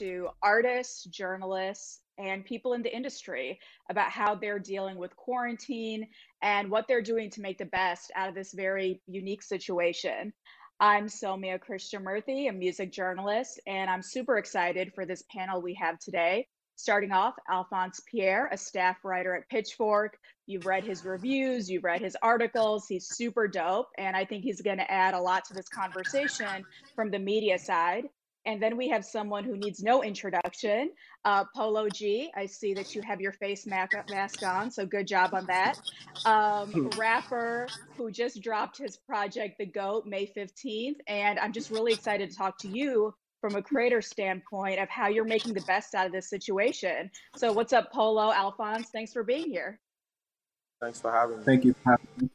to artists, journalists, and people in the industry about how they're dealing with quarantine and what they're doing to make the best out of this very unique situation. I'm Sowmya Krishnamurthy, a music journalist, and I'm super excited for this panel we have today. Starting off, Alphonse Pierre, a staff writer at Pitchfork. You've read his reviews, you've read his articles. He's super dope, and I think he's to add a lot to this conversation from the media side. And then we have someone who needs no introduction, uh, Polo G. I see that you have your face mask on, so good job on that. Um, hmm. rapper who just dropped his project, The GOAT, May 15th. And I'm just really excited to talk to you from a creator standpoint of how you're making the best out of this situation. So, what's up, Polo, Alphonse? Thanks for being here. Thanks for having me. Thank you for having me.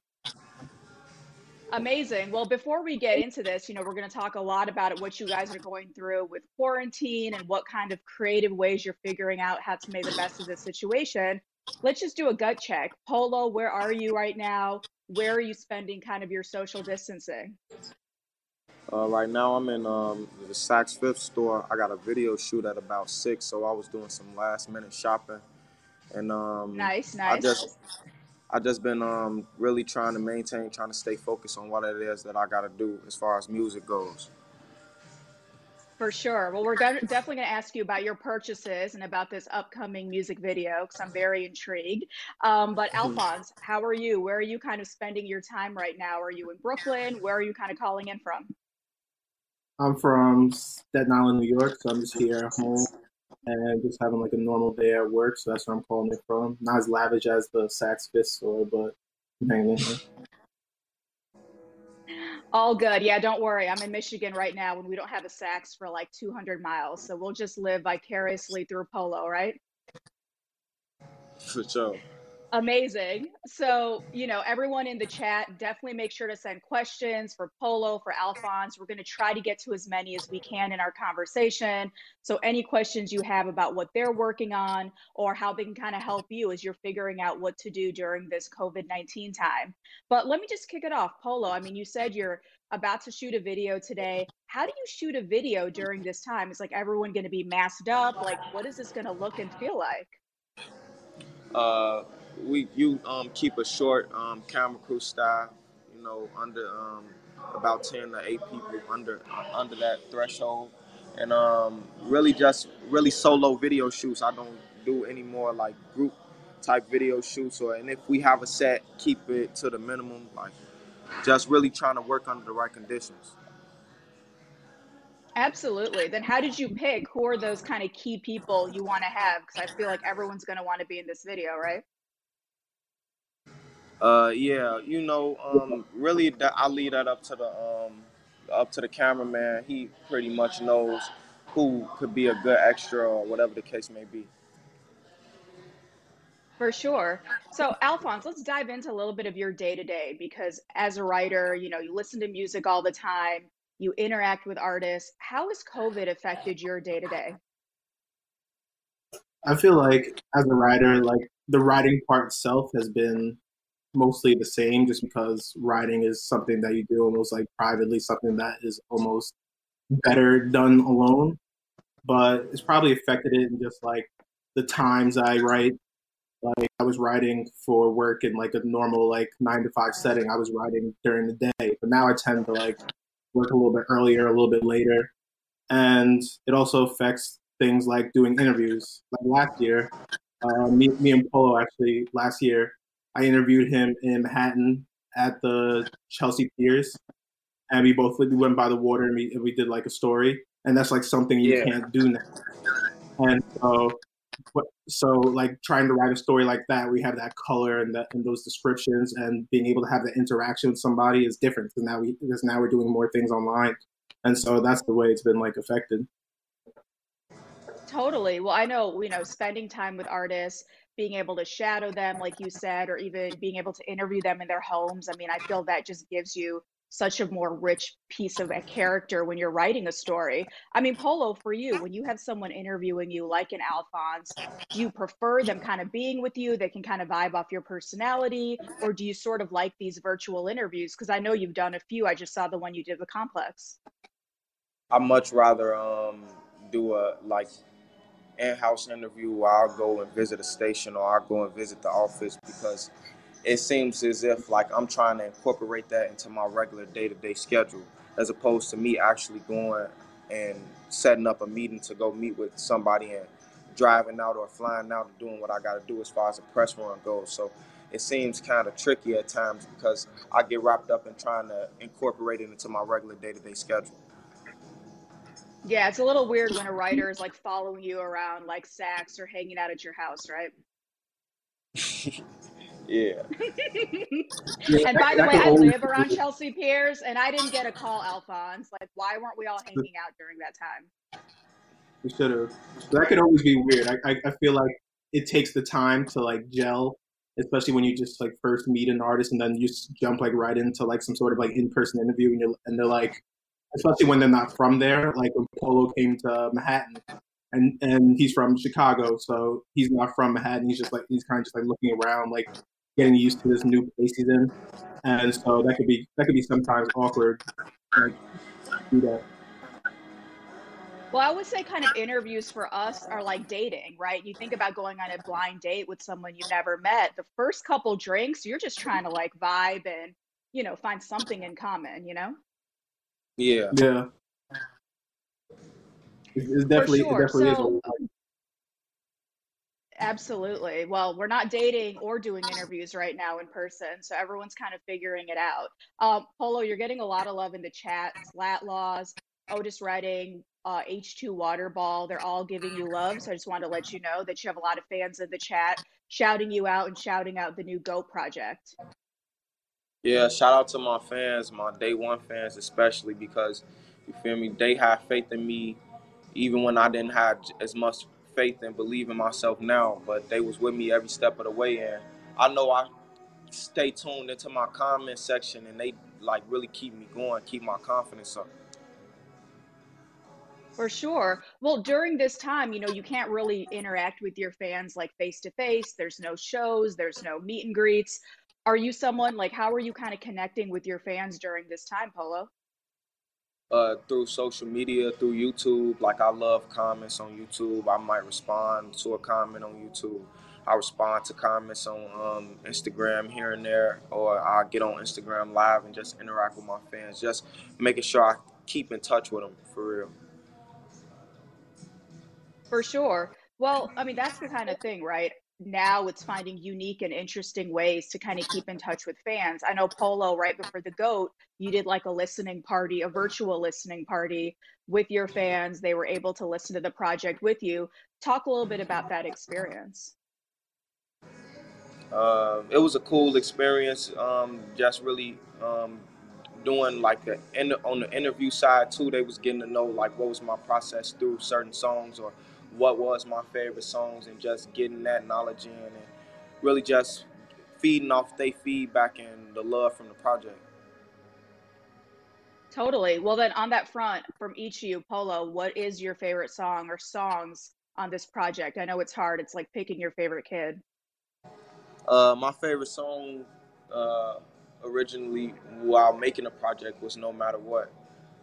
Amazing. Well, before we get into this, you know, we're going to talk a lot about what you guys are going through with quarantine and what kind of creative ways you're figuring out how to make the best of the situation. Let's just do a gut check. Polo, where are you right now? Where are you spending kind of your social distancing? Uh, right now, I'm in um, the Saks Fifth store. I got a video shoot at about six, so I was doing some last minute shopping. And um, nice, nice. I just I just been um, really trying to maintain, trying to stay focused on what it is that I got to do as far as music goes. For sure. Well, we're definitely going to ask you about your purchases and about this upcoming music video because I'm very intrigued. Um, but mm-hmm. Alphonse, how are you? Where are you kind of spending your time right now? Are you in Brooklyn? Where are you kind of calling in from? I'm from Staten Island, New York, so I'm just here at home and just having like a normal day at work. So that's where I'm calling it from. Not as lavish as the Saks Fifth store, but I'm hanging. All good. Yeah, don't worry. I'm in Michigan right now when we don't have a Saks for like 200 miles. So we'll just live vicariously through Polo, right? For sure. Amazing. So, you know, everyone in the chat, definitely make sure to send questions for Polo, for Alphonse. We're going to try to get to as many as we can in our conversation. So, any questions you have about what they're working on or how they can kind of help you as you're figuring out what to do during this COVID 19 time. But let me just kick it off. Polo, I mean, you said you're about to shoot a video today. How do you shoot a video during this time? Is like everyone going to be masked up? Like, what is this going to look and feel like? Uh, we you um, keep a short um, camera crew style, you know, under um, about ten to eight people under under that threshold, and um, really just really solo video shoots. I don't do any more like group type video shoots, or and if we have a set, keep it to the minimum. Like just really trying to work under the right conditions. Absolutely. Then how did you pick who are those kind of key people you want to have? Because I feel like everyone's going to want to be in this video, right? Uh, yeah, you know, um, really, that I leave that up to the um, up to the cameraman. He pretty much knows who could be a good extra or whatever the case may be. For sure. So, Alphonse, let's dive into a little bit of your day to day because as a writer, you know, you listen to music all the time, you interact with artists. How has COVID affected your day to day? I feel like as a writer, like the writing part itself has been mostly the same just because writing is something that you do almost like privately, something that is almost better done alone. But it's probably affected it in just like the times I write. Like I was writing for work in like a normal like nine to five setting. I was writing during the day, but now I tend to like work a little bit earlier, a little bit later, and it also affects things like doing interviews. Like last year, uh, me, me and Polo actually last year I interviewed him in Manhattan at the Chelsea Piers, and we both we went by the water and we, and we did like a story, and that's like something you yeah. can't do now. And so, so like trying to write a story like that, we have that color and that and those descriptions, and being able to have that interaction with somebody is different because now we because now we're doing more things online, and so that's the way it's been like affected. Totally. Well, I know you know spending time with artists being able to shadow them, like you said, or even being able to interview them in their homes. I mean, I feel that just gives you such a more rich piece of a character when you're writing a story. I mean, Polo, for you, when you have someone interviewing you like an Alphonse, do you prefer them kind of being with you? They can kind of vibe off your personality, or do you sort of like these virtual interviews? Because I know you've done a few. I just saw the one you did with Complex. I much rather um, do a like in-house interview where I'll go and visit a station or I'll go and visit the office because it seems as if like I'm trying to incorporate that into my regular day-to-day schedule as opposed to me actually going and setting up a meeting to go meet with somebody and driving out or flying out and doing what I got to do as far as a press run goes. So it seems kind of tricky at times because I get wrapped up in trying to incorporate it into my regular day-to-day schedule. Yeah, it's a little weird when a writer is like following you around like Saks or hanging out at your house, right? yeah. and by the way, I live around Chelsea Piers and I didn't get a call, Alphonse. Like, why weren't we all hanging out during that time? We should have. That could always be weird. I, I, I feel like it takes the time to like gel, especially when you just like first meet an artist and then you just jump like right into like some sort of like in person interview and you're and they're like, especially when they're not from there. Like when Polo came to Manhattan, and and he's from Chicago, so he's not from Manhattan. He's just like he's kind of just like looking around, like getting used to this new place he's in, and so that could be that could be sometimes awkward. Like do that. Well, I would say kind of interviews for us are like dating, right? You think about going on a blind date with someone you've never met. The first couple drinks, you're just trying to like vibe and, you know, find something in common, you know? Yeah. Yeah. It's definitely, sure. it definitely So- is. Absolutely. Well, we're not dating or doing interviews right now in person, so everyone's kind of figuring it out. Um, Polo, you're getting a lot of love in the chat. Lat Laws, Otis Redding, uh, H2 Waterball, they're all giving you love. So I just wanted to let you know that you have a lot of fans in the chat shouting you out and shouting out the new GOAT project. Yeah, shout out to my fans, my day one fans especially because you feel me, they have faith in me even when I didn't have as much faith and believe in myself now, but they was with me every step of the way and I know I stay tuned into my comment section and they like really keep me going, keep my confidence up. For sure. Well, during this time, you know, you can't really interact with your fans like face to face. There's no shows, there's no meet and greets. Are you someone like how are you kind of connecting with your fans during this time, Polo? uh, through social media, through YouTube. Like I love comments on YouTube. I might respond to a comment on YouTube. I respond to comments on um, Instagram here and there, or I get on Instagram live and just interact with my fans, just making sure I keep in touch with them for real. For sure. Well, I mean, that's the kind of thing, right? Now it's finding unique and interesting ways to kind of keep in touch with fans. I know Polo, right before the GOAT, you did like a listening party, a virtual listening party with your fans. They were able to listen to the project with you. Talk a little bit about that experience. Um, it was a cool experience. Um, just really um, doing like the on the interview side too. They was getting to know like what was my process through certain songs or what was my favorite songs and just getting that knowledge in and really just feeding off their feedback and the love from the project. Totally. Well, then on that front, from each of you, Polo, what is your favorite song or songs on this project? I know it's hard. It's like picking your favorite kid. Uh, my favorite song uh, originally while making the project was No Matter What.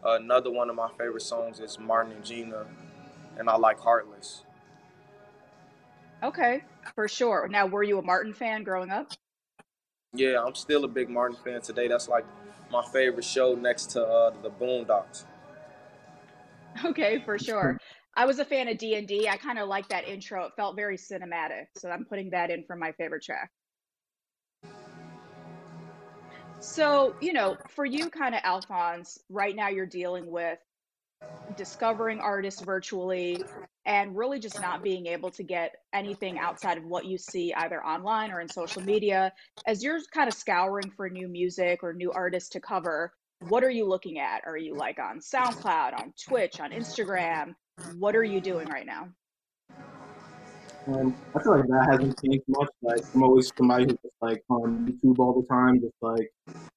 another one of my favorite songs is Martin and Gina, and I like Heartless. Okay, for sure. Now, were you a Martin fan growing up? Yeah, I'm still a big Martin fan today. That's like my favorite show next to uh, the Boondocks. Okay, for sure. I was a fan of D&D. I kind of like that intro. It felt very cinematic. So I'm putting that in for my favorite track. So, you know, for you kind of Alphonse, right now you're dealing with discovering artists virtually and really just not being able to get anything outside of what you see either online or in social media. As you're kind of scouring for new music or new artists to cover, what are you looking at? Are you like on SoundCloud, on Twitch, on Instagram? What are you doing right now? Um, I feel like that hasn't changed much. Like I'm always somebody who's just like on YouTube all the time, just like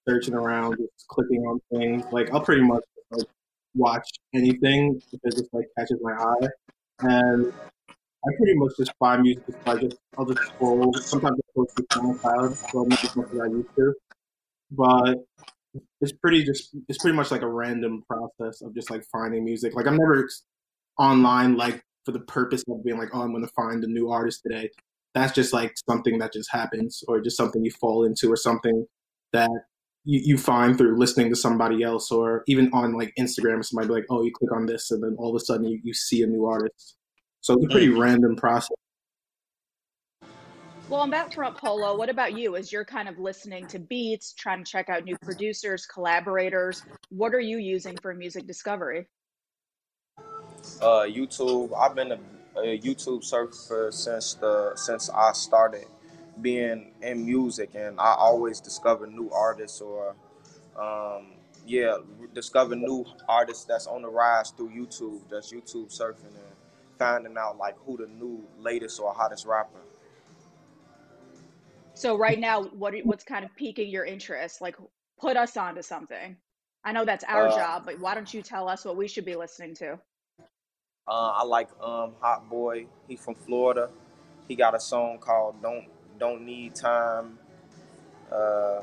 searching around, just clicking on things. Like I'll pretty much like watch anything because it like catches my eye, and I pretty much just find music just by just I'll just scroll. Sometimes I post to SoundCloud, so not as much as I used to, but it's pretty just it's pretty much like a random process of just like finding music. Like I'm never online like for the purpose of being like, oh, I'm to find a new artist today. That's just like something that just happens, or just something you fall into, or something that you, you find through listening to somebody else, or even on like Instagram, somebody be like, oh, you click on this, and then all of a sudden you, you see a new artist. So it's a pretty mm. random process. Well, on that front, Polo, what about you? As you're kind of listening to beats, trying to check out new producers, collaborators, what are you using for music discovery? Uh, YouTube. I've been a, a YouTube surfer since the since I started being in music, and I always discover new artists or, um, yeah, discover new artists that's on the rise through YouTube. That's YouTube surfing and finding out like who the new latest or hottest rapper. So right now, what what's kind of piquing your interest? Like, put us onto something. I know that's our uh, job, but why don't you tell us what we should be listening to? Uh, I like um, Hotboii. He's from Florida. He got a song called "Don't Don't Need Time," uh,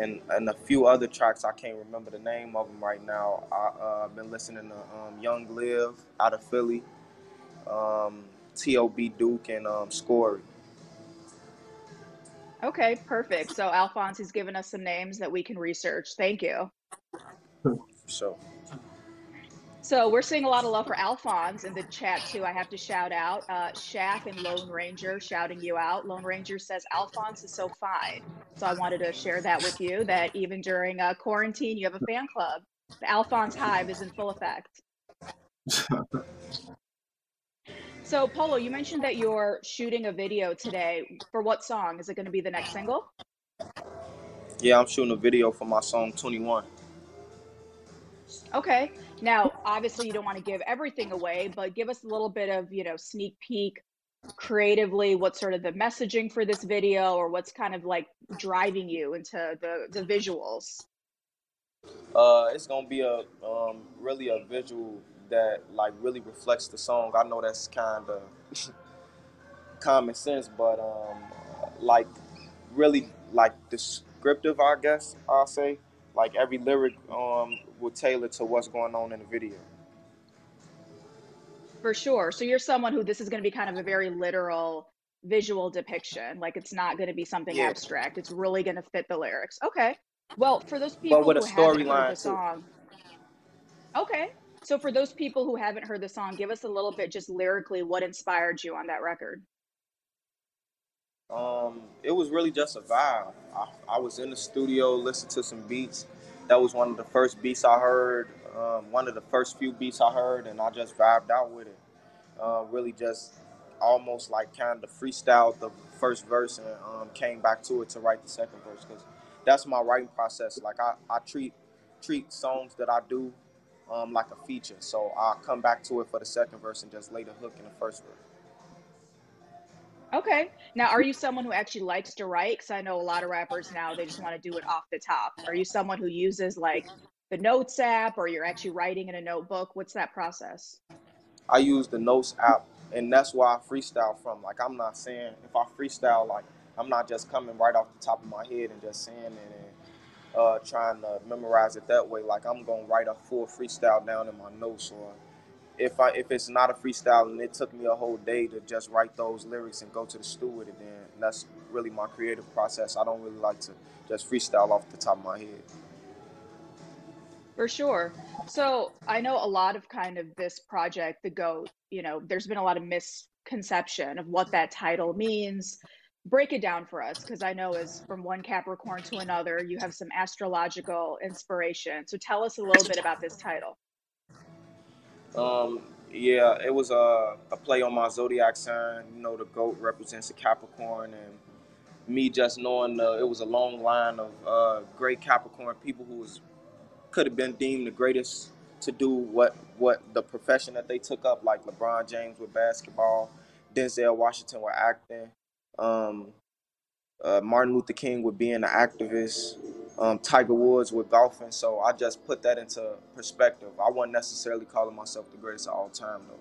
and and a few other tracks. I can't remember the name of them right now. I've uh, been listening to um, Young Live out of Philly, um, T.O.B. Duke, and um, Scorey. Okay, perfect. So Alphonse has given us some names that we can research. Thank you. So. So we're seeing a lot of love for Alphonse in the chat too. I have to shout out uh, Shaq and Lone Ranger shouting you out. Lone Ranger says Alphonse is so fine. So I wanted to share that with you. That even during uh, quarantine, you have a fan club. The Alphonse Hive is in full effect. So, Polo, you mentioned that you're shooting a video today. For what song? Is it going to be the next single? Yeah, I'm shooting a video for my song 21. Okay. Now, obviously, you don't want to give everything away, but give us a little bit of, you know, sneak peek creatively what sort of the messaging for this video or what's kind of like driving you into the the visuals uh it's gonna be a um really a visual that like really reflects the song. I know that's kind of common sense, but um, like really like descriptive, I guess I'll say. Like every lyric um will tailor to what's going on in the video. For sure. So you're someone who this is going to be kind of a very literal visual depiction. Like it's not going to be something yeah. abstract. It's really going to fit the lyrics. Okay. Well, for those people who haven't heard the song. Okay. So for those people who haven't heard the song, give us a little bit just lyrically what inspired you on that record. Um, it was really just a vibe. I, I was in the studio, listening to some beats. That was one of the first beats I heard. Um, one of the first few beats I heard, and I just vibed out with it. Uh, really, just almost like kind of freestyled the first verse and um, came back to it to write the second verse because that's my writing process. Like I, I treat treat songs that I do um, like a feature. So I'll come back to it for the second verse and just lay the hook in the first verse. Okay. Now, are you someone who actually likes to write? Because I know a lot of rappers now, they just want to do it off the top. Are you someone who uses like the Notes app or you're actually writing in a notebook? What's that process? I use the Notes app, and that's why I freestyle from. Like, I'm not saying if I freestyle, like, I'm not just coming right off the top of my head and just saying it and uh, trying to memorize it that way. Like I'm gonna write a full freestyle down in my notes, or if I if it's not a freestyle and it took me a whole day to just write those lyrics and go to the stew with it, then that's really my creative process. I don't really like to just freestyle off the top of my head. For sure. So I know a lot of kind of this project, the GOAT, you know, there's been a lot of misconception of what that title means break it down for us because I know as from one Capricorn to another, you have some astrological inspiration. So tell us a little bit about this title. Um, yeah, it was a, a play on my zodiac sign. You know, the goat represents a Capricorn, and me just knowing the, it was a long line of uh, great Capricorn people who was could have been deemed the greatest to do what what the profession that they took up, like LeBron James with basketball, Denzel Washington with acting, um, uh, Martin Luther King with being an activist, um, Tiger Woods with golfing. So I just put that into perspective. I wasn't necessarily calling myself the greatest of all time, though.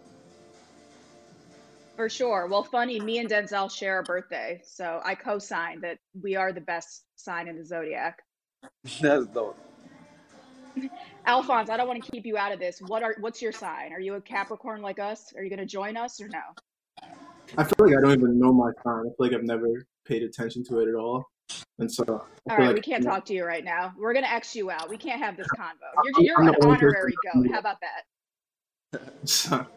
For sure. Well, funny, me and Denzel share a birthday. So I co sign that we are the best sign in the zodiac. That's dope. Alphonse, I don't want to keep you out of this. What are what's your sign? Are you a Capricorn like us? Are you going to join us or no? I feel like I don't even know my sign. I feel like I've never paid attention to it at all. And so, all right, like, we can't talk to you right now. We're gonna X you out. We can't have this convo. You're, you're an honorary goat. How about that?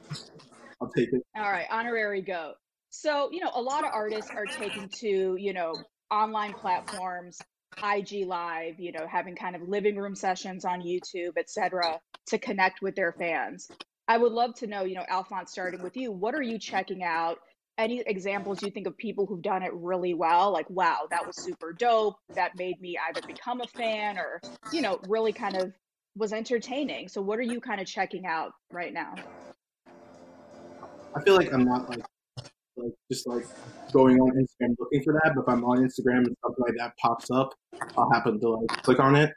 I'll take it. All right, honorary goat. So, you know, a lot of artists are taking to, you know, online platforms, IG Live, you know, having kind of living room sessions on YouTube, etc., to connect with their fans. I would love to know, you know, Alphonse, starting with you, what are you checking out? Any examples you think of people who've done it really well? Like, wow, that was super dope. That made me either become a fan or, you know, really kind of was entertaining. So, what are you kind of checking out right now? I feel like I'm not like like just like going on Instagram looking for that. But if I'm on Instagram and something like that pops up, I'll happen to like click on it.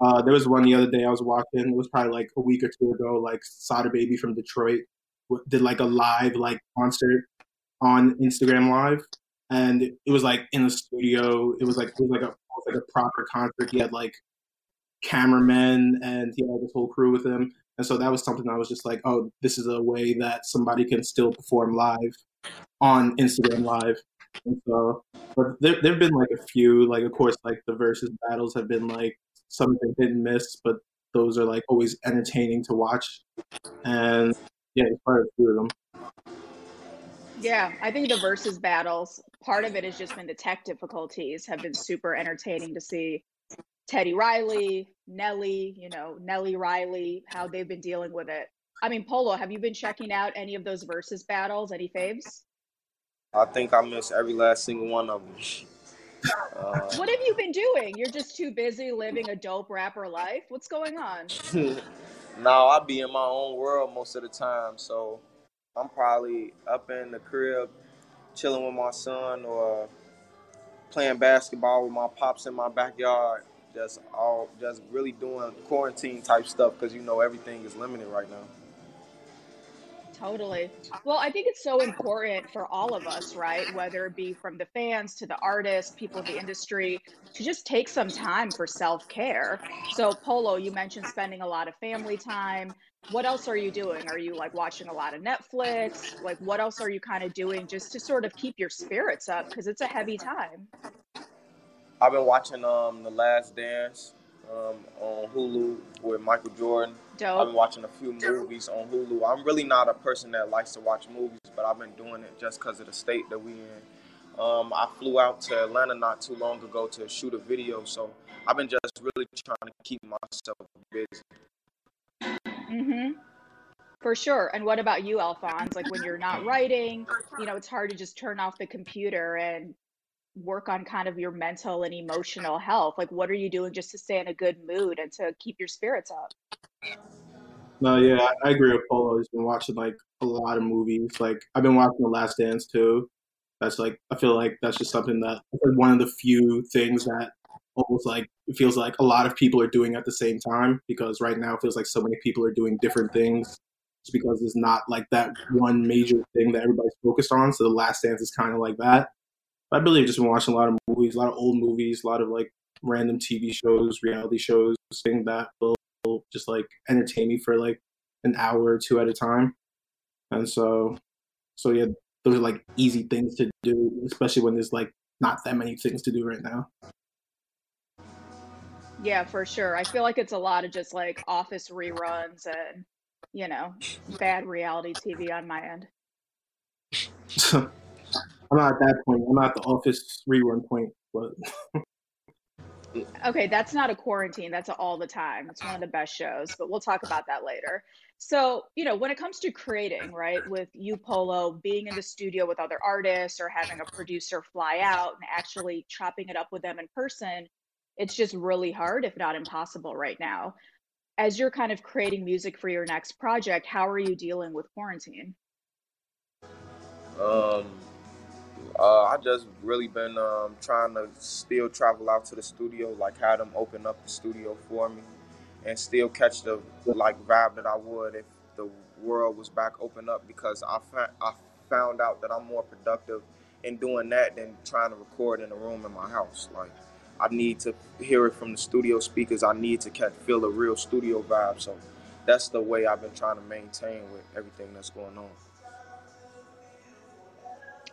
Uh, there was one the other day I was watching. It was probably like a week or two ago. Like Sada Baby from Detroit did like a live like concert on Instagram Live, and it was like in the studio. It was like it was like a was like a proper concert. He had like cameramen and he had this whole crew with him. And so that was something I was just like, oh, this is a way that somebody can still perform live on Instagram Live. And so, but there there've been like a few, like of course, like the versus battles have been like something hit and miss, but those are like always entertaining to watch. And yeah, part a few of them. Yeah, I think the versus battles, part of it has just been the tech difficulties have been super entertaining to see. Teddy Riley, Nelly, you know, Nelly Riley, how they've been dealing with it. I mean, Polo, have you been checking out any of those versus battles? Any faves? I think I missed every last single one of them. Uh, what have you been doing? You're just too busy living a dope rapper life. What's going on? no, I be in my own world most of the time, so I'm probably up in the crib, chilling with my son, or playing basketball with my pops in my backyard just all just really doing quarantine type stuff because you know everything is limited right now. Totally. Well, I think it's so important for all of us, right? Whether it be from the fans to the artists, people in the industry, to just take some time for self care. So, Polo, you mentioned spending a lot of family time. What else are you doing? Are you like watching a lot of Netflix? Like, what else are you kind of doing just to sort of keep your spirits up? Because it's a heavy time. I've been watching um The Last Dance um, on Hulu with Michael Jordan. Dope. I've been watching a few movies on Hulu. I'm really not a person that likes to watch movies, but I've been doing it just because of the state that we in. Um, I flew out to Atlanta not too long ago to shoot a video, so I've been just really trying to keep myself busy. Mm-hmm. For sure. And what about you, Alphonse? Like when you're not writing, you know, it's hard to just turn off the computer and work on kind of your mental and emotional health? Like, what are you doing just to stay in a good mood and to keep your spirits up? No, yeah, I agree with Polo. He's been watching like a lot of movies. Like, I've been watching The Last Dance too. That's like, I feel like that's just something that like one of the few things that almost like it feels like a lot of people are doing at the same time because right now it feels like so many people are doing different things just because there's not like that one major thing that everybody's focused on. So The Last Dance is kind of like that. I believe just been watching a lot of movies, a lot of old movies, a lot of like random TV shows, reality shows, things that will just like entertain me for like an hour or two at a time. And so, so yeah, those are like easy things to do, especially when there's like not that many things to do right now. Yeah, for sure. I feel like it's a lot of just like office reruns and, you know, bad reality TV on my end. I'm not at that point. I'm not at the office rerun point, but. okay, that's not a quarantine. That's all the time. It's one of the best shows, but we'll talk about that later. So, you know, when it comes to creating, right, with you, Polo, being in the studio with other artists or having a producer fly out and actually chopping it up with them in person, it's just really hard, if not impossible, right now. As you're kind of creating music for your next project, how are you dealing with quarantine? Um, uh, I just really been um, trying to still travel out to the studio, like had them open up the studio for me, and still catch the like vibe that I would if the world was back open up. Because I fa- I found out that I'm more productive in doing that than trying to record in a room in my house. Like I need to hear it from the studio speakers. I need to catch, feel a real studio vibe. So that's the way I've been trying to maintain with everything that's going on.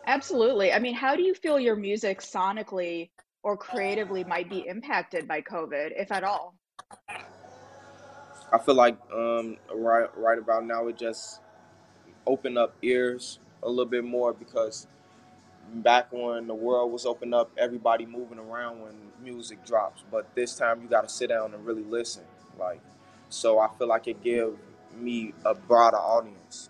Absolutely. I mean, how do you feel your music sonically or creatively might be impacted by COVID, if at all? I feel like um, right right about now it just opened up ears a little bit more because back when the world was open up, everybody moving around when music drops. But this time you got to sit down and really listen. Like, so I feel like it give me a broader audience.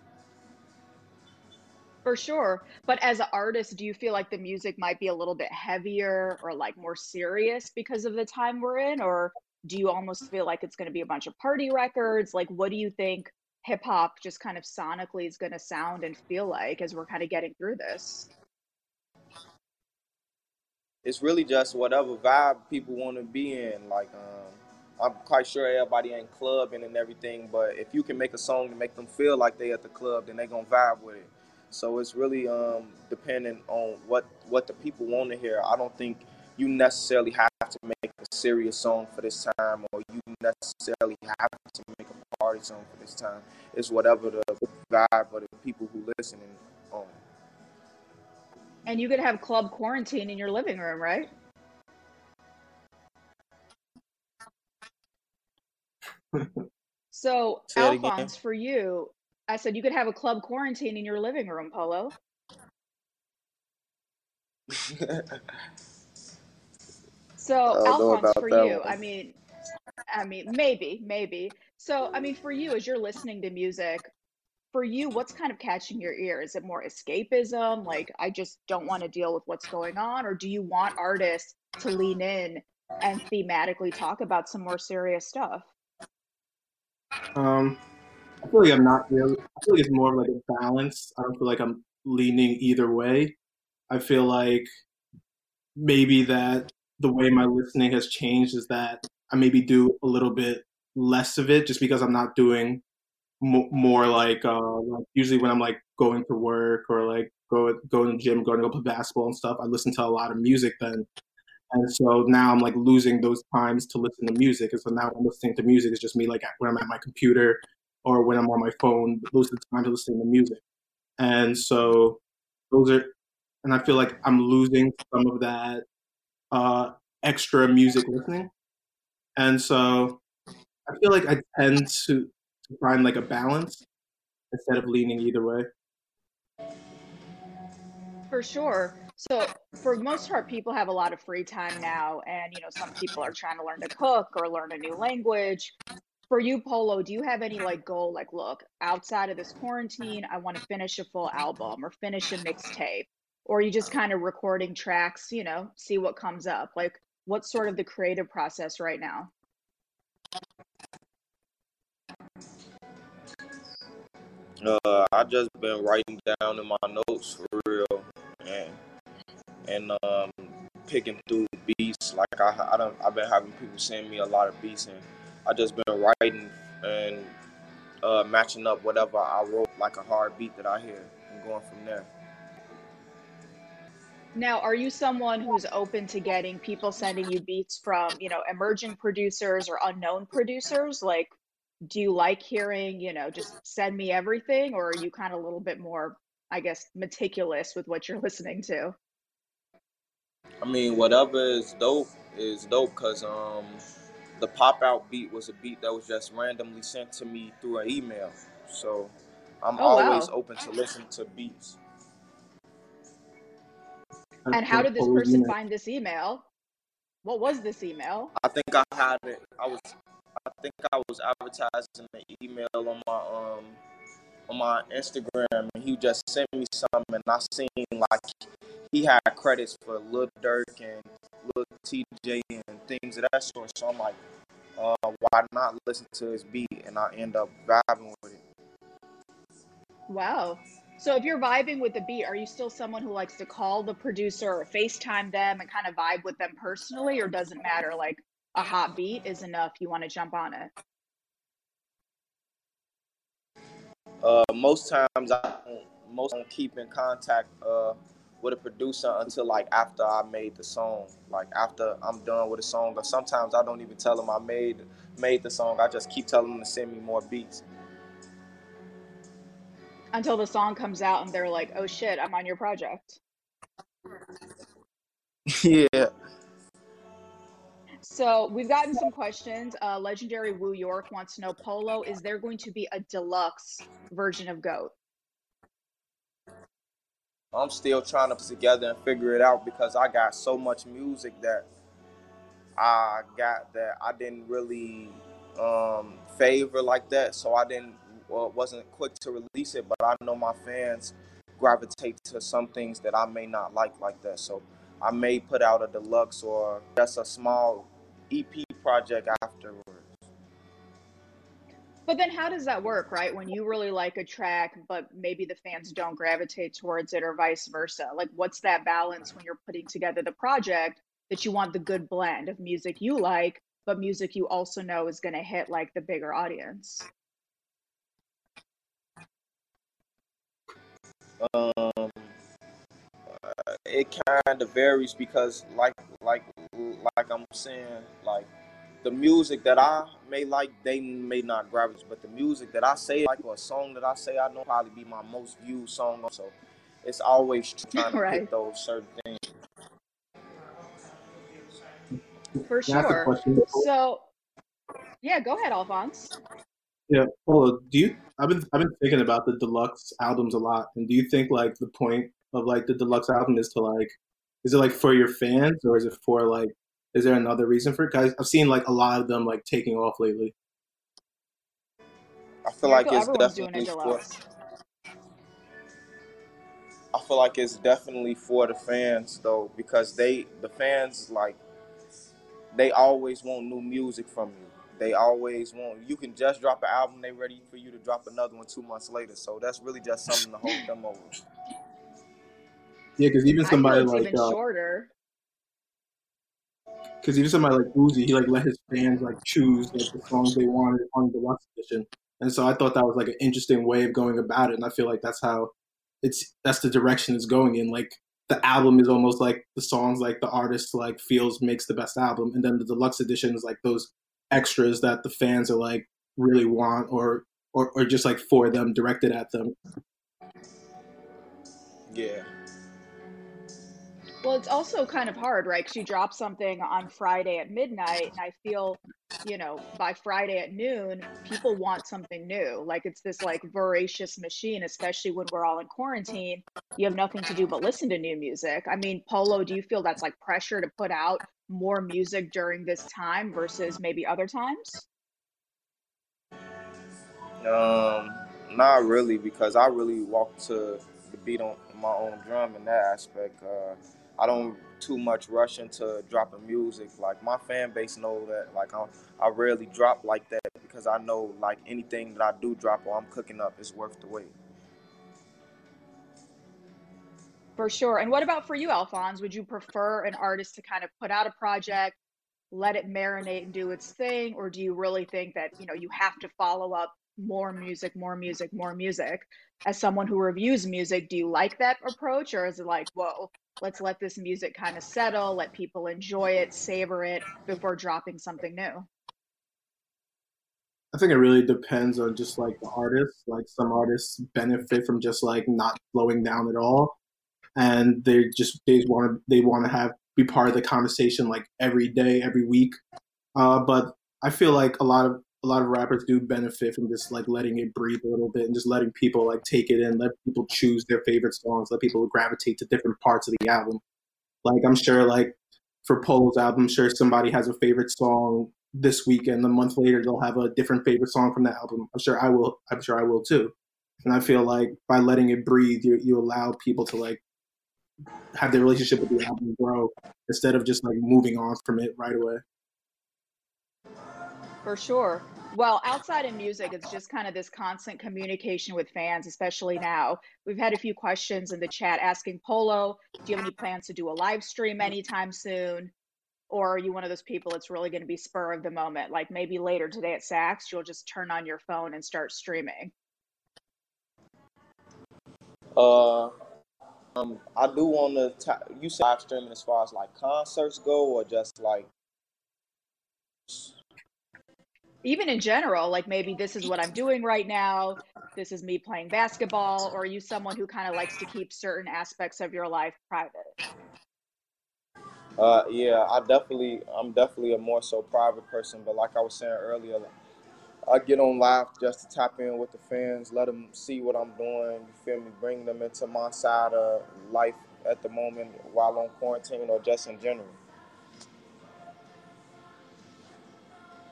For sure. But as an artist, do you feel like the music might be a little bit heavier or like more serious because of the time we're in? Or do you almost feel like it's going to be a bunch of party records? Like, what do you think hip hop just kind of sonically is going to sound and feel like as we're kind of getting through this? it's really just whatever vibe people want to be in. Like, um, I'm quite sure everybody ain't clubbing and everything, but if you can make a song to make them feel like they at the club, then they gonna vibe with it. So it's really um, dependent on what what the people want to hear. I don't think you necessarily have to make a serious song for this time, or you necessarily have to make a party song for this time. It's whatever the vibe of the people who listening on. And you could have club quarantine in your living room, right? so, Alphonse, for you, I said you could have a club quarantine in your living room, Polo. so, Alphonse, for you, one. I mean, I mean, maybe, maybe. So, I mean, for you, as you're listening to music, for you, what's kind of catching your ear? Is it more escapism? Like, I just don't want to deal with what's going on? Or do you want artists to lean in and thematically talk about some more serious stuff? Um, I feel like I'm not really, I feel like it's more of like a balance. I don't feel like I'm leaning either way. I feel like maybe that the way my listening has changed is that I maybe do a little bit less of it just because I'm not doing more like uh like usually when I'm like going to work or like go going to the gym, going to go play basketball and stuff, I listen to a lot of music then. And so now I'm like losing those times to listen to music. And so now I'm listening to music is just me like when I'm at my computer or when I'm on my phone, those are the times to listen to music. And so those are and I feel like I'm losing some of that uh extra music listening. And so I feel like I tend to find like a balance instead of leaning either way. For sure. So for most part, people have a lot of free time now, and you know some people are trying to learn to cook or learn a new language. For you, Polo, do you have any like goal? Like, look, outside of this quarantine, I want to finish a full album or finish a mixtape, or are you just kind of recording tracks? You know, see what comes up. Like, what's sort of the creative process right now? Uh, I just been writing down in my notes for real, and and um, picking through beats. Like I, I don't, I've been having people send me a lot of beats, and I just been writing and uh, matching up whatever I wrote, like a hard beat that I hear, and going from there. Now, are you someone who's open to getting people sending you beats from, you know, emerging producers or unknown producers? Like, do you like hearing, you know, just send me everything, or are you kind of a little bit more, I guess, meticulous with what you're listening to? I mean, whatever is dope is dope because um, the pop out beat was a beat that was just randomly sent to me through an email. So I'm oh, always wow. open to listen to beats. And how did this person find this email? What was this email? I think I had it. I was I think I was advertising the email on my um on my Instagram, and he just sent me some, and I seen like he had credits for Lil Durk and Lil Tjay and things of that sort. So I'm like, uh, why not listen to his beat? And I end up vibing with it. Wow. So if you're vibing with the beat, are you still someone who likes to call the producer or FaceTime them and kind of vibe with them personally, or does it matter? Like, a hot beat is enough. You want to jump on it. Uh, most times I don't, most don't keep in contact uh, with a producer until like after I made the song. Like after I'm done with a song, or sometimes I don't even tell them I made made the song. I just keep telling them to send me more beats. Until the song comes out and they're like, "Oh shit, I'm on your project." yeah. So we've gotten some questions. Uh, Legendary Woo York wants to know, Polo, is there going to be a deluxe version of Goat? I'm still trying to put together and figure it out because I got so much music that I got that I didn't really um, favor like that. So I didn't well, wasn't quick to release it, but I know my fans gravitate to some things that I may not like like that. So I may put out a deluxe or just a small EP project afterwards. But then how does that work, right? When you really like a track, but maybe the fans don't gravitate towards it or vice versa? Like, what's that balance when you're putting together the project that you want the good blend of music you like, but music you also know is going to hit like the bigger audience? Um, it kind of varies because, like, like, like I'm saying, like the music that I may like, they may not gravitate, but the music that I say like or a song that I say I know probably be my most viewed song. So it's always trying to right. hit those certain things. For sure. So yeah, go ahead, Alphonse. Yeah, well, do you? I've been I've been thinking about the deluxe albums a lot, and do you think like the point of like the deluxe album is to like, is it like for your fans or is it for like is there another reason for it? Guys, I've seen like a lot of them like taking off lately. I feel yeah, like I feel it's definitely for. I feel like it's definitely for the fans though, because they the fans like they always want new music from you. They always want you can just drop an album, they ready for you to drop another one two months later. So that's really just something to hold them over. Yeah, because even somebody like even uh, shorter because even somebody like Uzi, he like let his fans like choose like the songs they wanted on the deluxe edition, and so I thought that was like an interesting way of going about it, and I feel like that's how it's that's the direction it's going in. Like the album is almost like the songs like the artist like feels makes the best album, and then the deluxe edition is like those extras that the fans are like really want or or, or just like for them directed at them. Yeah. Well, it's also kind of hard, right? Because you drop something on Friday at midnight, and I feel, you know, by Friday at noon, people want something new. Like it's this like voracious machine, especially when we're all in quarantine. You have nothing to do but listen to new music. I mean, Polo, do you feel that's like pressure to put out more music during this time versus maybe other times? Um, not really, because I really walk to the beat on my own drum in that aspect. Uh, I don't too much rush into dropping music. Like my fan base know that like I I rarely drop like that because I know like anything that I do drop or I'm cooking up is worth the wait. For sure. And what about for you, Alphonse? Would you prefer an artist to kind of put out a project, let it marinate and do its thing, or do you really think that you know you have to follow up more music, more music, more music? As someone who reviews music, do you like that approach, or is it like, whoa, let's let this music kind of settle, let people enjoy it, savor it before dropping something new? I think it really depends on just like the artist. Like some artists benefit from just like not slowing down at all, and they just they want to they want to have be part of the conversation like every day, every week. Uh, but I feel like a lot of a lot of rappers do benefit from just like letting it breathe a little bit and just letting people like take it in, let people choose their favorite songs, let people gravitate to different parts of the album. Like I'm sure like for Polo's album, I'm sure somebody has a favorite song this weekend. A month later, they'll have a different favorite song from that album. I'm sure I will. I'm sure I will too. And I feel like by letting it breathe, you you allow people to like have their relationship with the album grow instead of just like moving on from it right away. For sure. Well, outside of music, it's just kind of this constant communication with fans, especially now. We've had a few questions in the chat asking Polo, do you have any plans to do a live stream anytime soon? Or are you one of those people it's really going to be spur of the moment? Like maybe later today at Saks, you'll just turn on your phone and start streaming? Uh, Um, I do want to. You say live streaming as far as like concerts go, or just like even in general, like maybe this is what I'm doing right now. This is me playing basketball, or are you someone who kind of likes to keep certain aspects of your life private? Uh, yeah, I definitely, I'm definitely a more so private person. But like I was saying earlier, I get on live just to tap in with the fans, let them see what I'm doing. You feel me? Bring them into my side of life at the moment while on quarantine or just in general.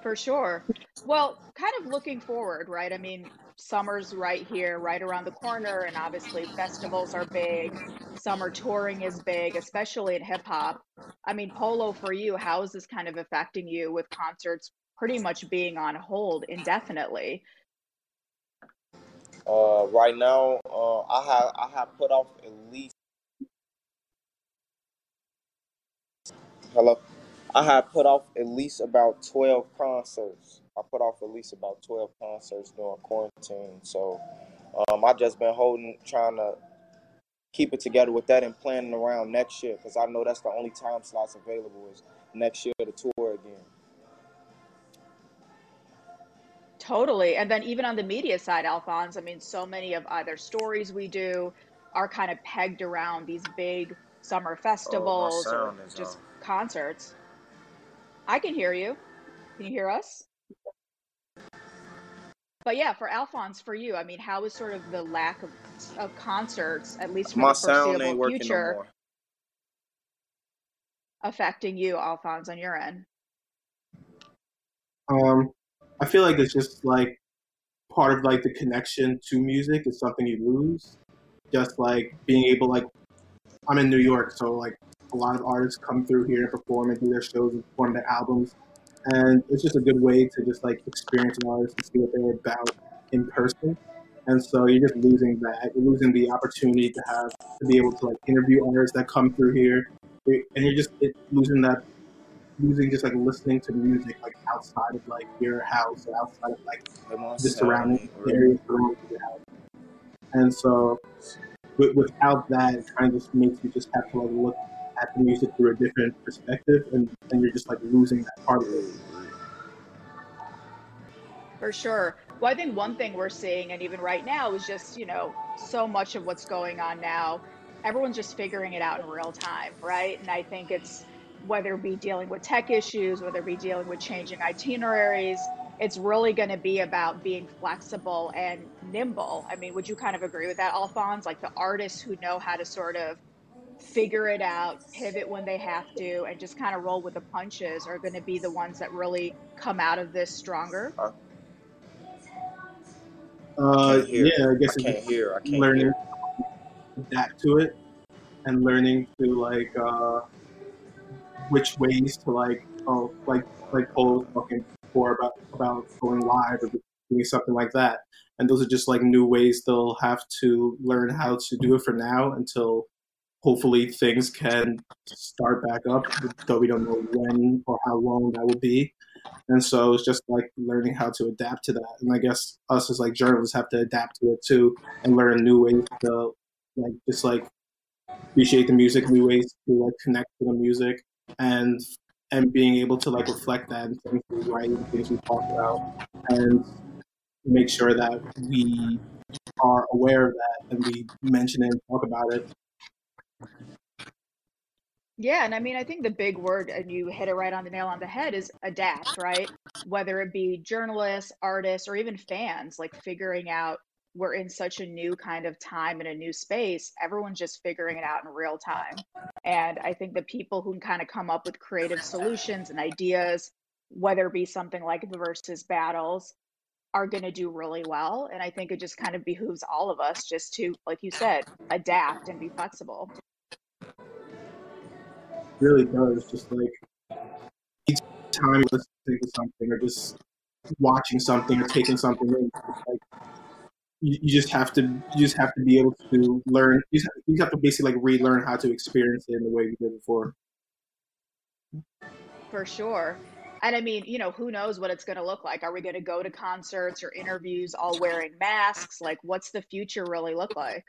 For sure. Well, kind of looking forward, right? I mean, summer's right here, right around the corner, and obviously festivals are big. Summer touring is big, especially in hip hop. I mean, Polo, for you, how is this kind of affecting you with concerts pretty much being on hold indefinitely? Uh, right now, uh, I have I have put off at least. Hello. I had put off at least about 12 concerts. I put off at least about 12 concerts during quarantine. So um, I just been holding, trying to keep it together with that and planning around next year because I know that's the only time slots available is next year to tour again. Totally. And then even on the media side, Alphonse, I mean, so many of either stories we do are kind of pegged around these big summer oh, festivals oh, or just concerts. I can hear you. Can you hear us? But yeah, for Alphonse, for you, I mean, how is sort of the lack of, of concerts, at least for My the foreseeable future, no affecting you, Alphonse, on your end? Um, I feel like it's just like part of like the connection to music is something you lose. Just like being able, like, I'm in New York, so like a lot of artists come through here and perform and do their shows and perform their albums. And it's just a good way to just like experience an artist and see what they're about in person. And so you're just losing that. You're losing the opportunity to have to be able to like interview artists that come through here, and you're just losing that, losing just like listening to music like outside of like your house or outside of like the surrounding area, your house. And so, without that, it kind of just makes you just have to like look at the music through a different perspective, and, and you're just like losing that part of it. For sure. Well, I think one thing we're seeing, and even right now, is just, you know, so much of what's going on now, everyone's just figuring it out in real time, right? And I think it's whether it be dealing with tech issues, whether it be dealing with changing itineraries, it's really going to be about being flexible and nimble. I mean, would you kind of agree with that, Alphonse? Like the artists who know how to sort of figure it out, pivot when they have to, and just kind of roll with the punches are going to be the ones that really come out of this stronger? Uh, yeah, I guess I can't hear. I can't learning hear. adapt to it and learning to like uh, which ways to like oh like like Paul was talking before about about going live or doing something like that. And those are just like new ways they'll have to learn how to do it for now until hopefully things can start back up, though we don't know when or how long that will be. And so it's just like learning how to adapt to that. And I guess us as like journalists have to adapt to it too and learn new ways to like just like appreciate the music, new ways to like connect to the music and and being able to like reflect that in things we write and things we talk about and make sure that we are aware of that and we mention it and talk about it yeah, and I mean, I think the big word, and you hit it right on the nail on the head, is adapt, right? Whether it be journalists, artists, or even fans, like figuring out we're in such a new kind of time and a new space, everyone's just figuring it out in real time. And I think the people who can kind of come up with creative solutions and ideas, whether it be something like the versus battles, are going to do really well. And I think it just kind of behooves all of us just to, like you said, adapt and be flexible really does. Just like each time listening to something or just watching something or taking something in, like you, you, just have to you just have to be able to learn. You just, have, you just have to basically like relearn how to experience it in the way we did before. For sure. And I mean, you know, who knows what it's going to look like? Are we going to go to concerts or interviews all wearing masks? Like, what's the future really look like?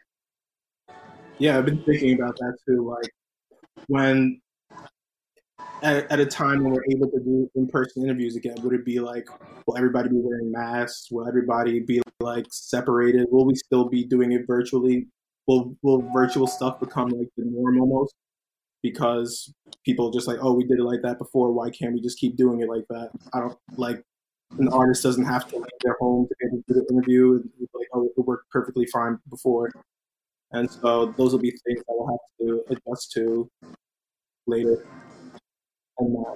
Yeah, I've been thinking about that too. Like when at, at a time when we're able to do in-person interviews again, would it be like, will everybody be wearing masks? Will everybody be like separated? Will we still be doing it virtually? Will will virtual stuff become like the norm almost? Because people just like, oh, we did it like that before. Why can't we just keep doing it like that? I don't like an artist doesn't have to leave their home to be able to do the interview. And Like, oh, it worked perfectly fine before. And so those will be things that we'll have to adjust to later. Uh,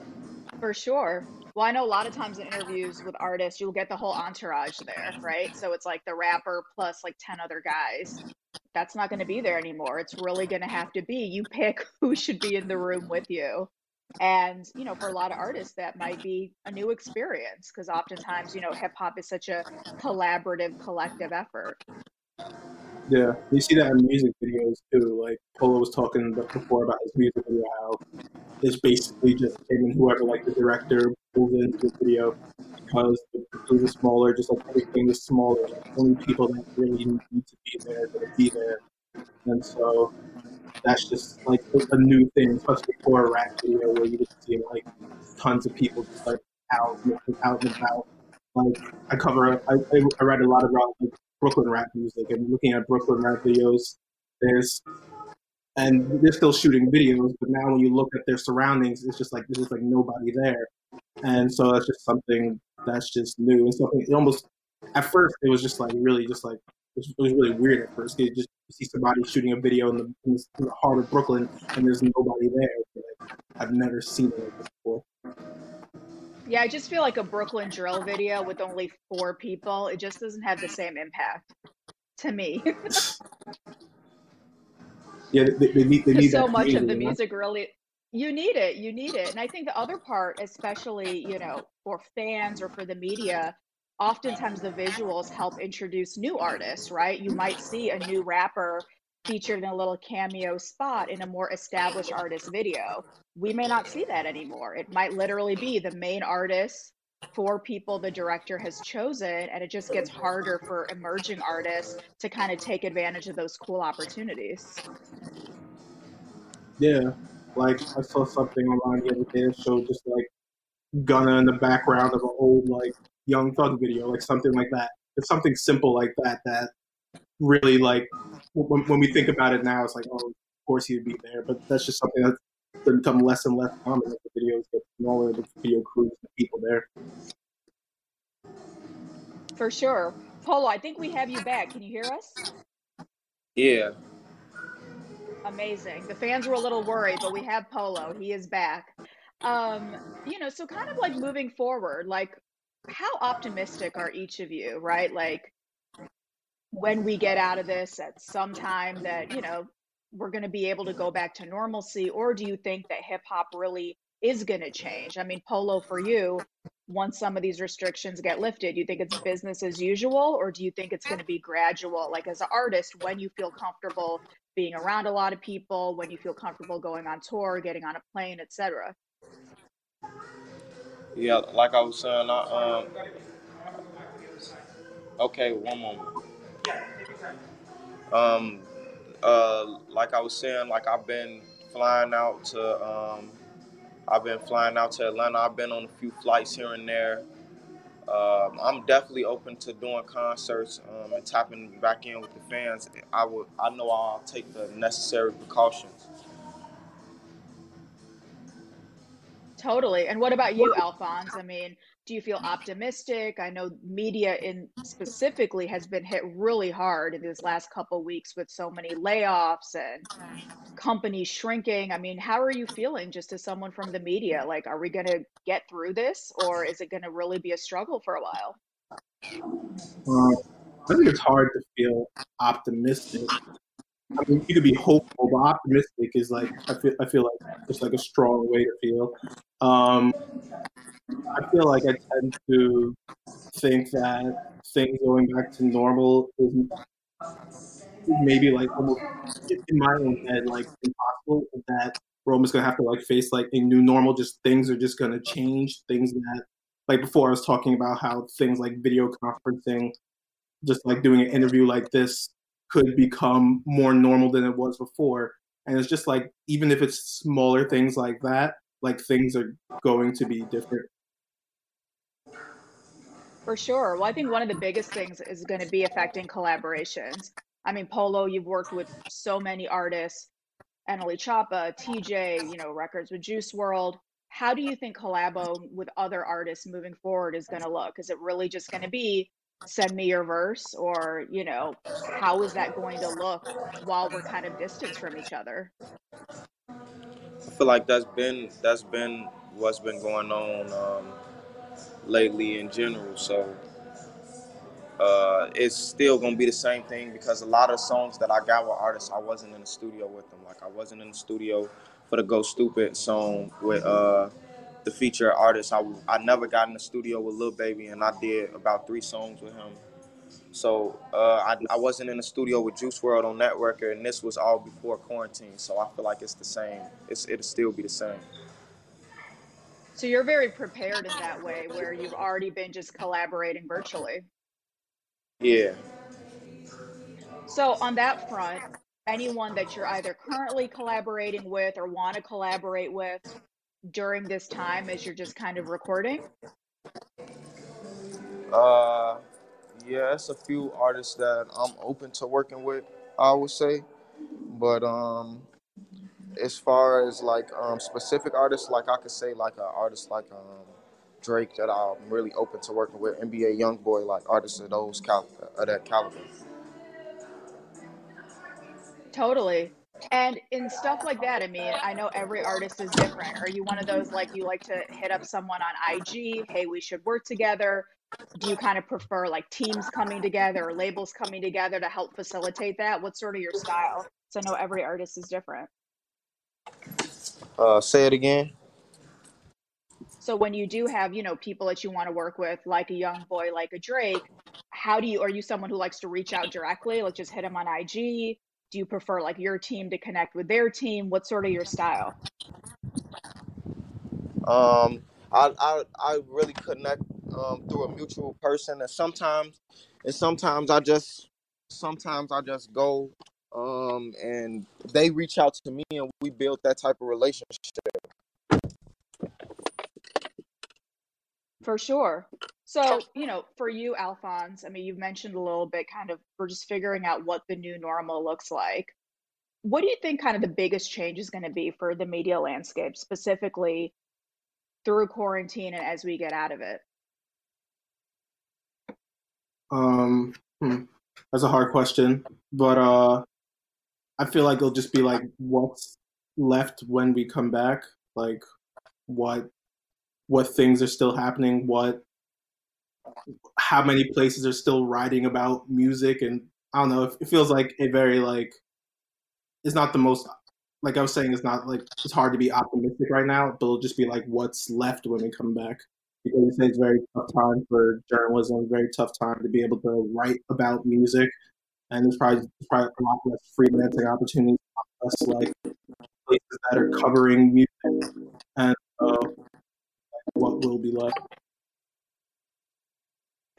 For sure. Well, I know a lot of times in interviews with artists, you'll get the whole entourage there, right? So it's like the rapper plus like 10 other guys. That's not going to be there anymore. It's really going to have to be you pick who should be in the room with you. And, you know, for a lot of artists, that might be a new experience because oftentimes, you know, hip hop is such a collaborative, collective effort. Yeah, you see that in music videos too. Like Polo was talking before about his music video, how it's basically just him and whoever, like the director, pulls into the video because the crew is smaller, just like everything is smaller. Only people that really need to be there to be there. And so that's just like a new thing, especially for a rap video where you just see like tons of people just like out, out and about. Like I cover, I, I read a lot about like Brooklyn rap music and looking at Brooklyn rap videos, there's and they're still shooting videos, but now when you look at their surroundings, it's just like there's like nobody there, and so that's just something that's just new and something. It almost at first it was just like really just like it was, really weird at first. You just see somebody shooting a video in the, in the, heart of Brooklyn and there's nobody there. Like, I've never seen it before. Yeah, I just feel like a Brooklyn drill video with only four people, it just doesn't have the same impact to me. yeah, they, they need, they need so much of the music really you need it you need it and i think the other part especially you know for fans or for the media oftentimes the visuals help introduce new artists right you might see a new rapper featured in a little cameo spot in a more established artist video. We may not see that anymore. It might literally be the main artist for people the director has chosen, and it just gets harder for emerging artists to kind of take advantage of those cool opportunities. Yeah, like I saw something online the other day that showed just like Gunna in the background of an old like Young Thug video, like something like that. It's something simple like that that really like when, when we think about it now, it's like, oh, of course he would be there. But that's just something that's become less and less common as the videos get smaller, the video crews, the people there. For sure. Polo, I think we have you back. Can you hear us? Yeah. Amazing. The fans were a little worried, but we have Polo. He is back. Um, you know, so kind of like moving forward, like how optimistic are each of you, right? Like when we get out of this at some time that you know we're going to be able to go back to normalcy or do you think that hip hop really is going to change? I mean polo for you once some of these restrictions get lifted you think it's business as usual or do you think it's going to be gradual? Like as an artist when you feel comfortable being around a lot of people when you feel comfortable going on tour getting on a plane etc yeah like i was saying I, um, okay one moment um, uh, like I was saying, like I've been flying out to, um, I've been flying out to Atlanta. I've been on a few flights here and there. Um, I'm definitely open to doing concerts um, and tapping back in with the fans. I would, I know I'll take the necessary precautions. Totally. And what about you, Alphonse? I mean, do you feel optimistic? I know media in specifically has been hit really hard in these last couple weeks with so many layoffs and companies shrinking. I mean, how are you feeling just as someone from the media? Like, are we going to get through this or is it going to really be a struggle for a while? Uh, I think it's hard to feel optimistic. I mean, you could be hopeful, but optimistic is like I feel. I feel like it's like a strong way to feel. Um, I feel like I tend to think that things going back to normal is maybe like almost in my own head like impossible. That Rome is gonna have to like face like a new normal. Just things are just gonna change. Things that like before I was talking about how things like video conferencing, just like doing an interview like this could become more normal than it was before. And it's just like even if it's smaller things like that, like things are going to be different. For sure. Well, I think one of the biggest things is going to be affecting collaborations. I mean, Polo, you've worked with so many artists, NLE Choppa, Tjay, you know, records with Juice WRLD. How do you think collabo with other artists moving forward is going to look? Is it really just going to be send me your verse or, you know, how is that going to look while we're kind of distanced from each other? I feel like that's been that's been what's been going on um, lately in general. So uh, it's still gonna be the same thing because a lot of songs that I got with artists, I wasn't in the studio with them. Like I wasn't in the studio for the Go Stupid song with uh, the feature artist. I, I never got in the studio with Lil Baby, and I did about three songs with him. So uh, I, I wasn't in the studio with Juice WRLD on that record, and this was all before quarantine. So I feel like it's the same. It's, it'll still be the same. So you're very prepared in that way, where you've already been just collaborating virtually. Yeah. So on that front, anyone that you're either currently collaborating with or want to collaborate with during this time as you're just kind of recording? Uh, yeah, it's a few artists that I'm open to working with. I would say, but um, as far as like um specific artists, like I could say like an artist like um Drake that I'm really open to working with, NBA YoungBoy, like artists of those cal- of that caliber. Totally. And in stuff like that, I mean, I know every artist is different. Are you one of those like you like to hit up someone on IG, hey, we should work together? Do you kind of prefer like teams coming together or labels coming together to help facilitate that? What's sort of your style? So I know every artist is different. Uh, say it again. So when you do have, you know, people that you want to work with, like a YoungBoy, like a Drake, how do you? Are you someone who likes to reach out directly, like just hit him on IG? Do you prefer like your team to connect with their team? What's sort of your style? Um, I I, I really connect um, through a mutual person, and sometimes, and sometimes I just sometimes I just go um, and they reach out to me, and we build that type of relationship. For sure. So, you know, for you, Alphonse, I mean, you've mentioned a little bit kind of we're just figuring out what the new normal looks like. What do you think kind of the biggest change is going to be for the media landscape, specifically through quarantine and as we get out of it? Um, hmm, that's a hard question, but uh, I feel like it'll just be like what's left when we come back, like what what things are still happening, what how many places are still writing about music, and I don't know. It feels like a very like it's not the most like I was saying. It's not like it's hard to be optimistic right now, but it'll just be like what's left when we come back. Because it's very tough time for journalism, very tough time to be able to write about music, and there's probably, probably a lot less freelancing opportunities, less like places that are covering music, and uh, what will be left.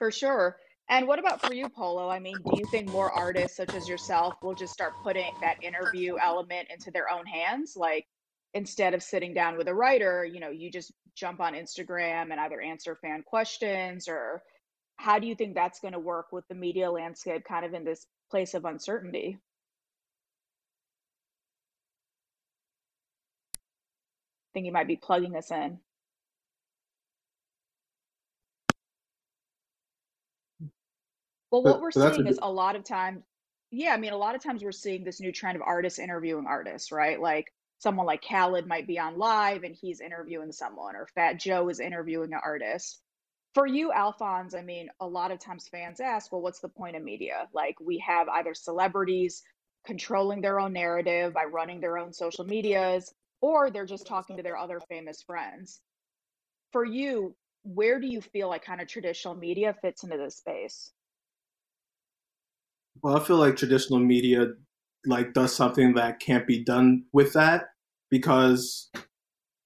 For sure. And what about for you, Polo? I mean, do you think more artists such as yourself will just start putting that interview element into their own hands? Like instead of sitting down with a writer, you know, you just jump on Instagram and either answer fan questions or how do you think that's going to work with the media landscape kind of in this place of uncertainty? I think you might be plugging us in. Well, what we're seeing is a lot of times, yeah, I mean, a lot of times we're seeing this new trend of artists interviewing artists, right? Like someone like Khaled might be on live and he's interviewing someone, or Fat Joe is interviewing an artist. For you, Alphonse, I mean, a lot of times fans ask, well, what's the point of media? Like, we have either celebrities controlling their own narrative by running their own social medias, or they're just talking to their other famous friends. For you, where do you feel like kind of traditional media fits into this space? Well, I feel like traditional media like does something that can't be done with that because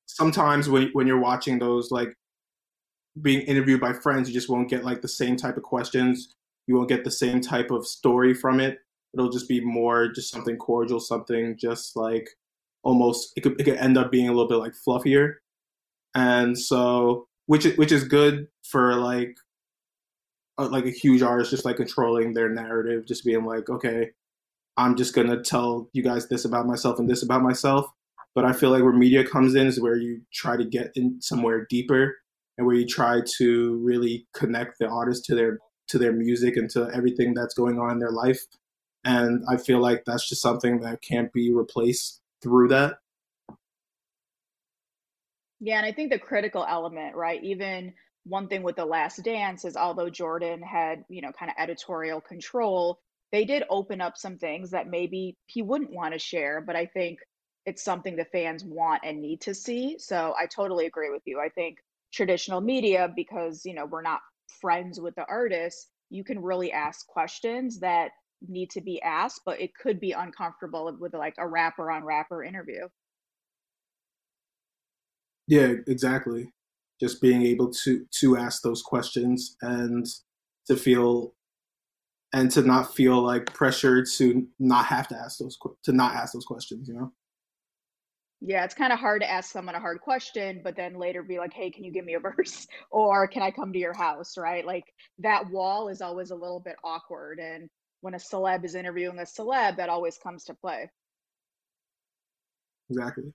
sometimes when when you're watching those like being interviewed by friends, you just won't get like the same type of questions. You won't get the same type of story from it. it'll just be more just something cordial, something just like almost it could it could end up being a little bit like fluffier, and so which which is good for like like a huge artist just like controlling their narrative, just being like, okay, I'm just gonna tell you guys this about myself and this about myself. But I feel like where media comes in is where you try to get in somewhere deeper and where you try to really connect the artist to their to their music and to everything that's going on in their life. And I feel like that's just something that can't be replaced through that. Yeah, and I think the critical element, right? Even one thing with The Last Dance is although Jordan had, you know, kind of editorial control, they did open up some things that maybe he wouldn't want to share, but I think it's something the fans want and need to see. So I totally agree with you. I think traditional media, because, you know, we're not friends with the artist, you can really ask questions that need to be asked, but it could be uncomfortable with like a rapper on rapper interview. Yeah, exactly. Just being able to to ask those questions and to feel and to not feel like pressure to not have to ask those to not ask those questions, you know. Yeah, it's kind of hard to ask someone a hard question, but then later be like, "Hey, can you give me a verse?" or "Can I come to your house?" Right? Like that wall is always a little bit awkward, and when a celeb is interviewing a celeb, that always comes to play. Exactly.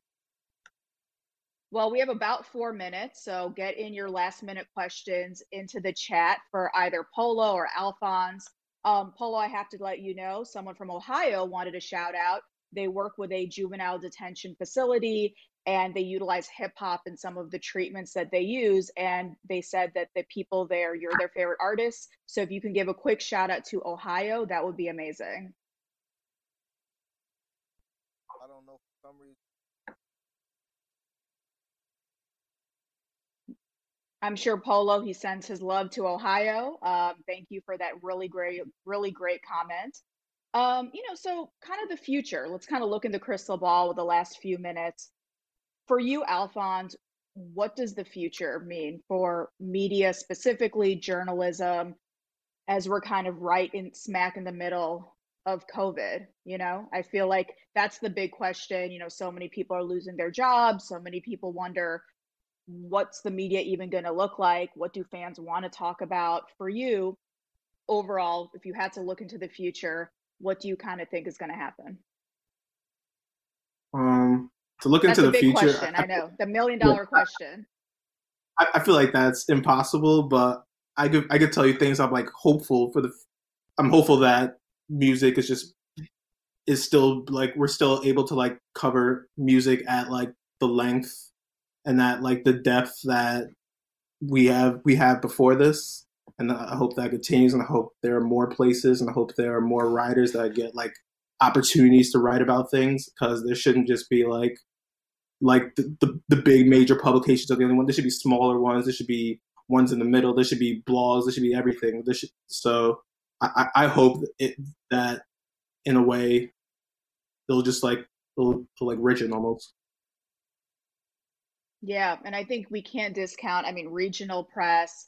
Well, we have about four minutes, so get in your last minute questions into the chat for either Polo or Alphonse. Um, Polo, I have to let you know, someone from Ohio wanted a shout out. They work with a juvenile detention facility and they utilize hip hop in some of the treatments that they use. And they said that the people there, you're their favorite artists. So if you can give a quick shout out to Ohio, that would be amazing. I don't know for some reason. I'm sure Polo, he sends his love to Ohio. Um, thank you for that really great, really great comment. Um, you know, so kind of the future. Let's kind of look in the crystal ball with the last few minutes. For you, Alphonse, what does the future mean for media, specifically journalism, as we're kind of right in smack in the middle of COVID? You know, I feel like that's the big question. You know, so many people are losing their jobs. So many people wonder what's the media even going to look like? What do fans want to talk about? For you, overall, if you had to look into the future, what do you kind of think is going to happen? Um, to look that's into the future, question, I, I, know the million dollar yeah, question. I, I, feel like that's impossible, but I could I could tell you things I'm like hopeful for the. I'm hopeful that music is just is still like we're still able to like cover music at like the length and that like the depth that we have we have before this and i hope that continues and i hope there are more places and i hope there are more writers that get like opportunities to write about things because there shouldn't just be like like the, the, the big major publications are the only one. There should be smaller ones. There should be ones in the middle. There should be blogs. There should be everything. There should, so i i hope it, that in a way they'll just like they'll, they'll like richen almost yeah, and I think we can't discount, I mean, regional press,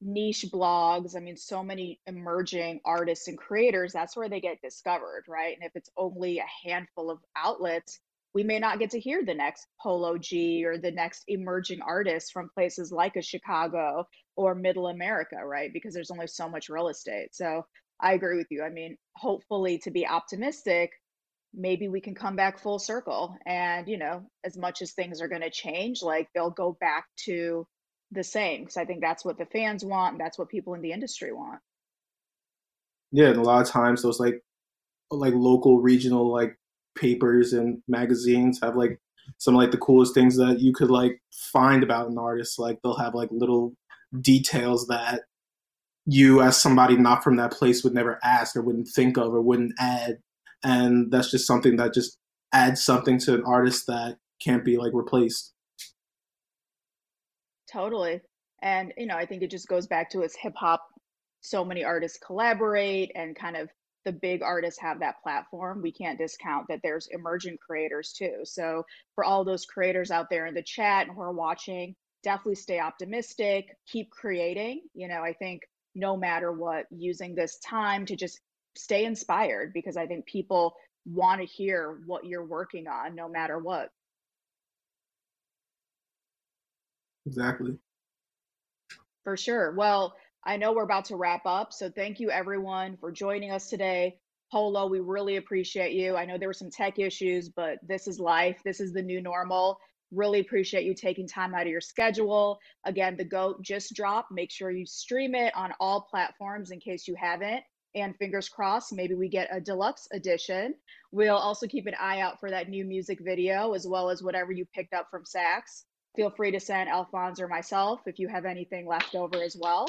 niche blogs. I mean, so many emerging artists and creators, that's where they get discovered, right? And if it's only a handful of outlets, we may not get to hear the next Polo G or the next emerging artist from places like a Chicago or Middle America, right? Because there's only so much real estate. So I agree with you. I mean, hopefully, to be optimistic, maybe we can come back full circle and you know as much as things are going to change like they'll go back to the same because i think that's what the fans want and that's what people in the industry want. Yeah and a lot of times those like like local regional like papers and magazines have like some like the coolest things that you could like find about an artist like they'll have like little details that you as somebody not from that place would never ask or wouldn't think of or wouldn't add and that's just something that just adds something to an artist that can't be like replaced. Totally. And you know i think it just goes back to its hip hop so many artists collaborate and kind of the big artists have that platform. We can't discount that there's emerging creators too. So for all those creators out there in the chat and who are watching definitely stay optimistic. Keep creating. You know i think no matter what using this time to just stay inspired because I think people want to hear what you're working on no matter what. Exactly. For sure. Well, I know we're about to wrap up. So thank you everyone for joining us today. Polo, we really appreciate you. I know there were some tech issues, but this is life. This is the new normal. Really appreciate you taking time out of your schedule. Again, the GOAT just dropped. Make sure you stream it on all platforms in case you haven't. And fingers crossed, maybe we get a deluxe edition. We'll also keep an eye out for that new music video as well as whatever you picked up from Saks. Feel free to send Alphonse or myself if you have anything left over as well.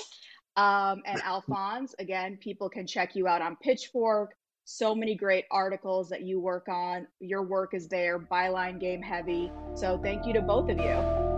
Um, and Alphonse, again, people can check you out on Pitchfork, so many great articles that you work on. Your work is there, byline game heavy. So thank you to both of you.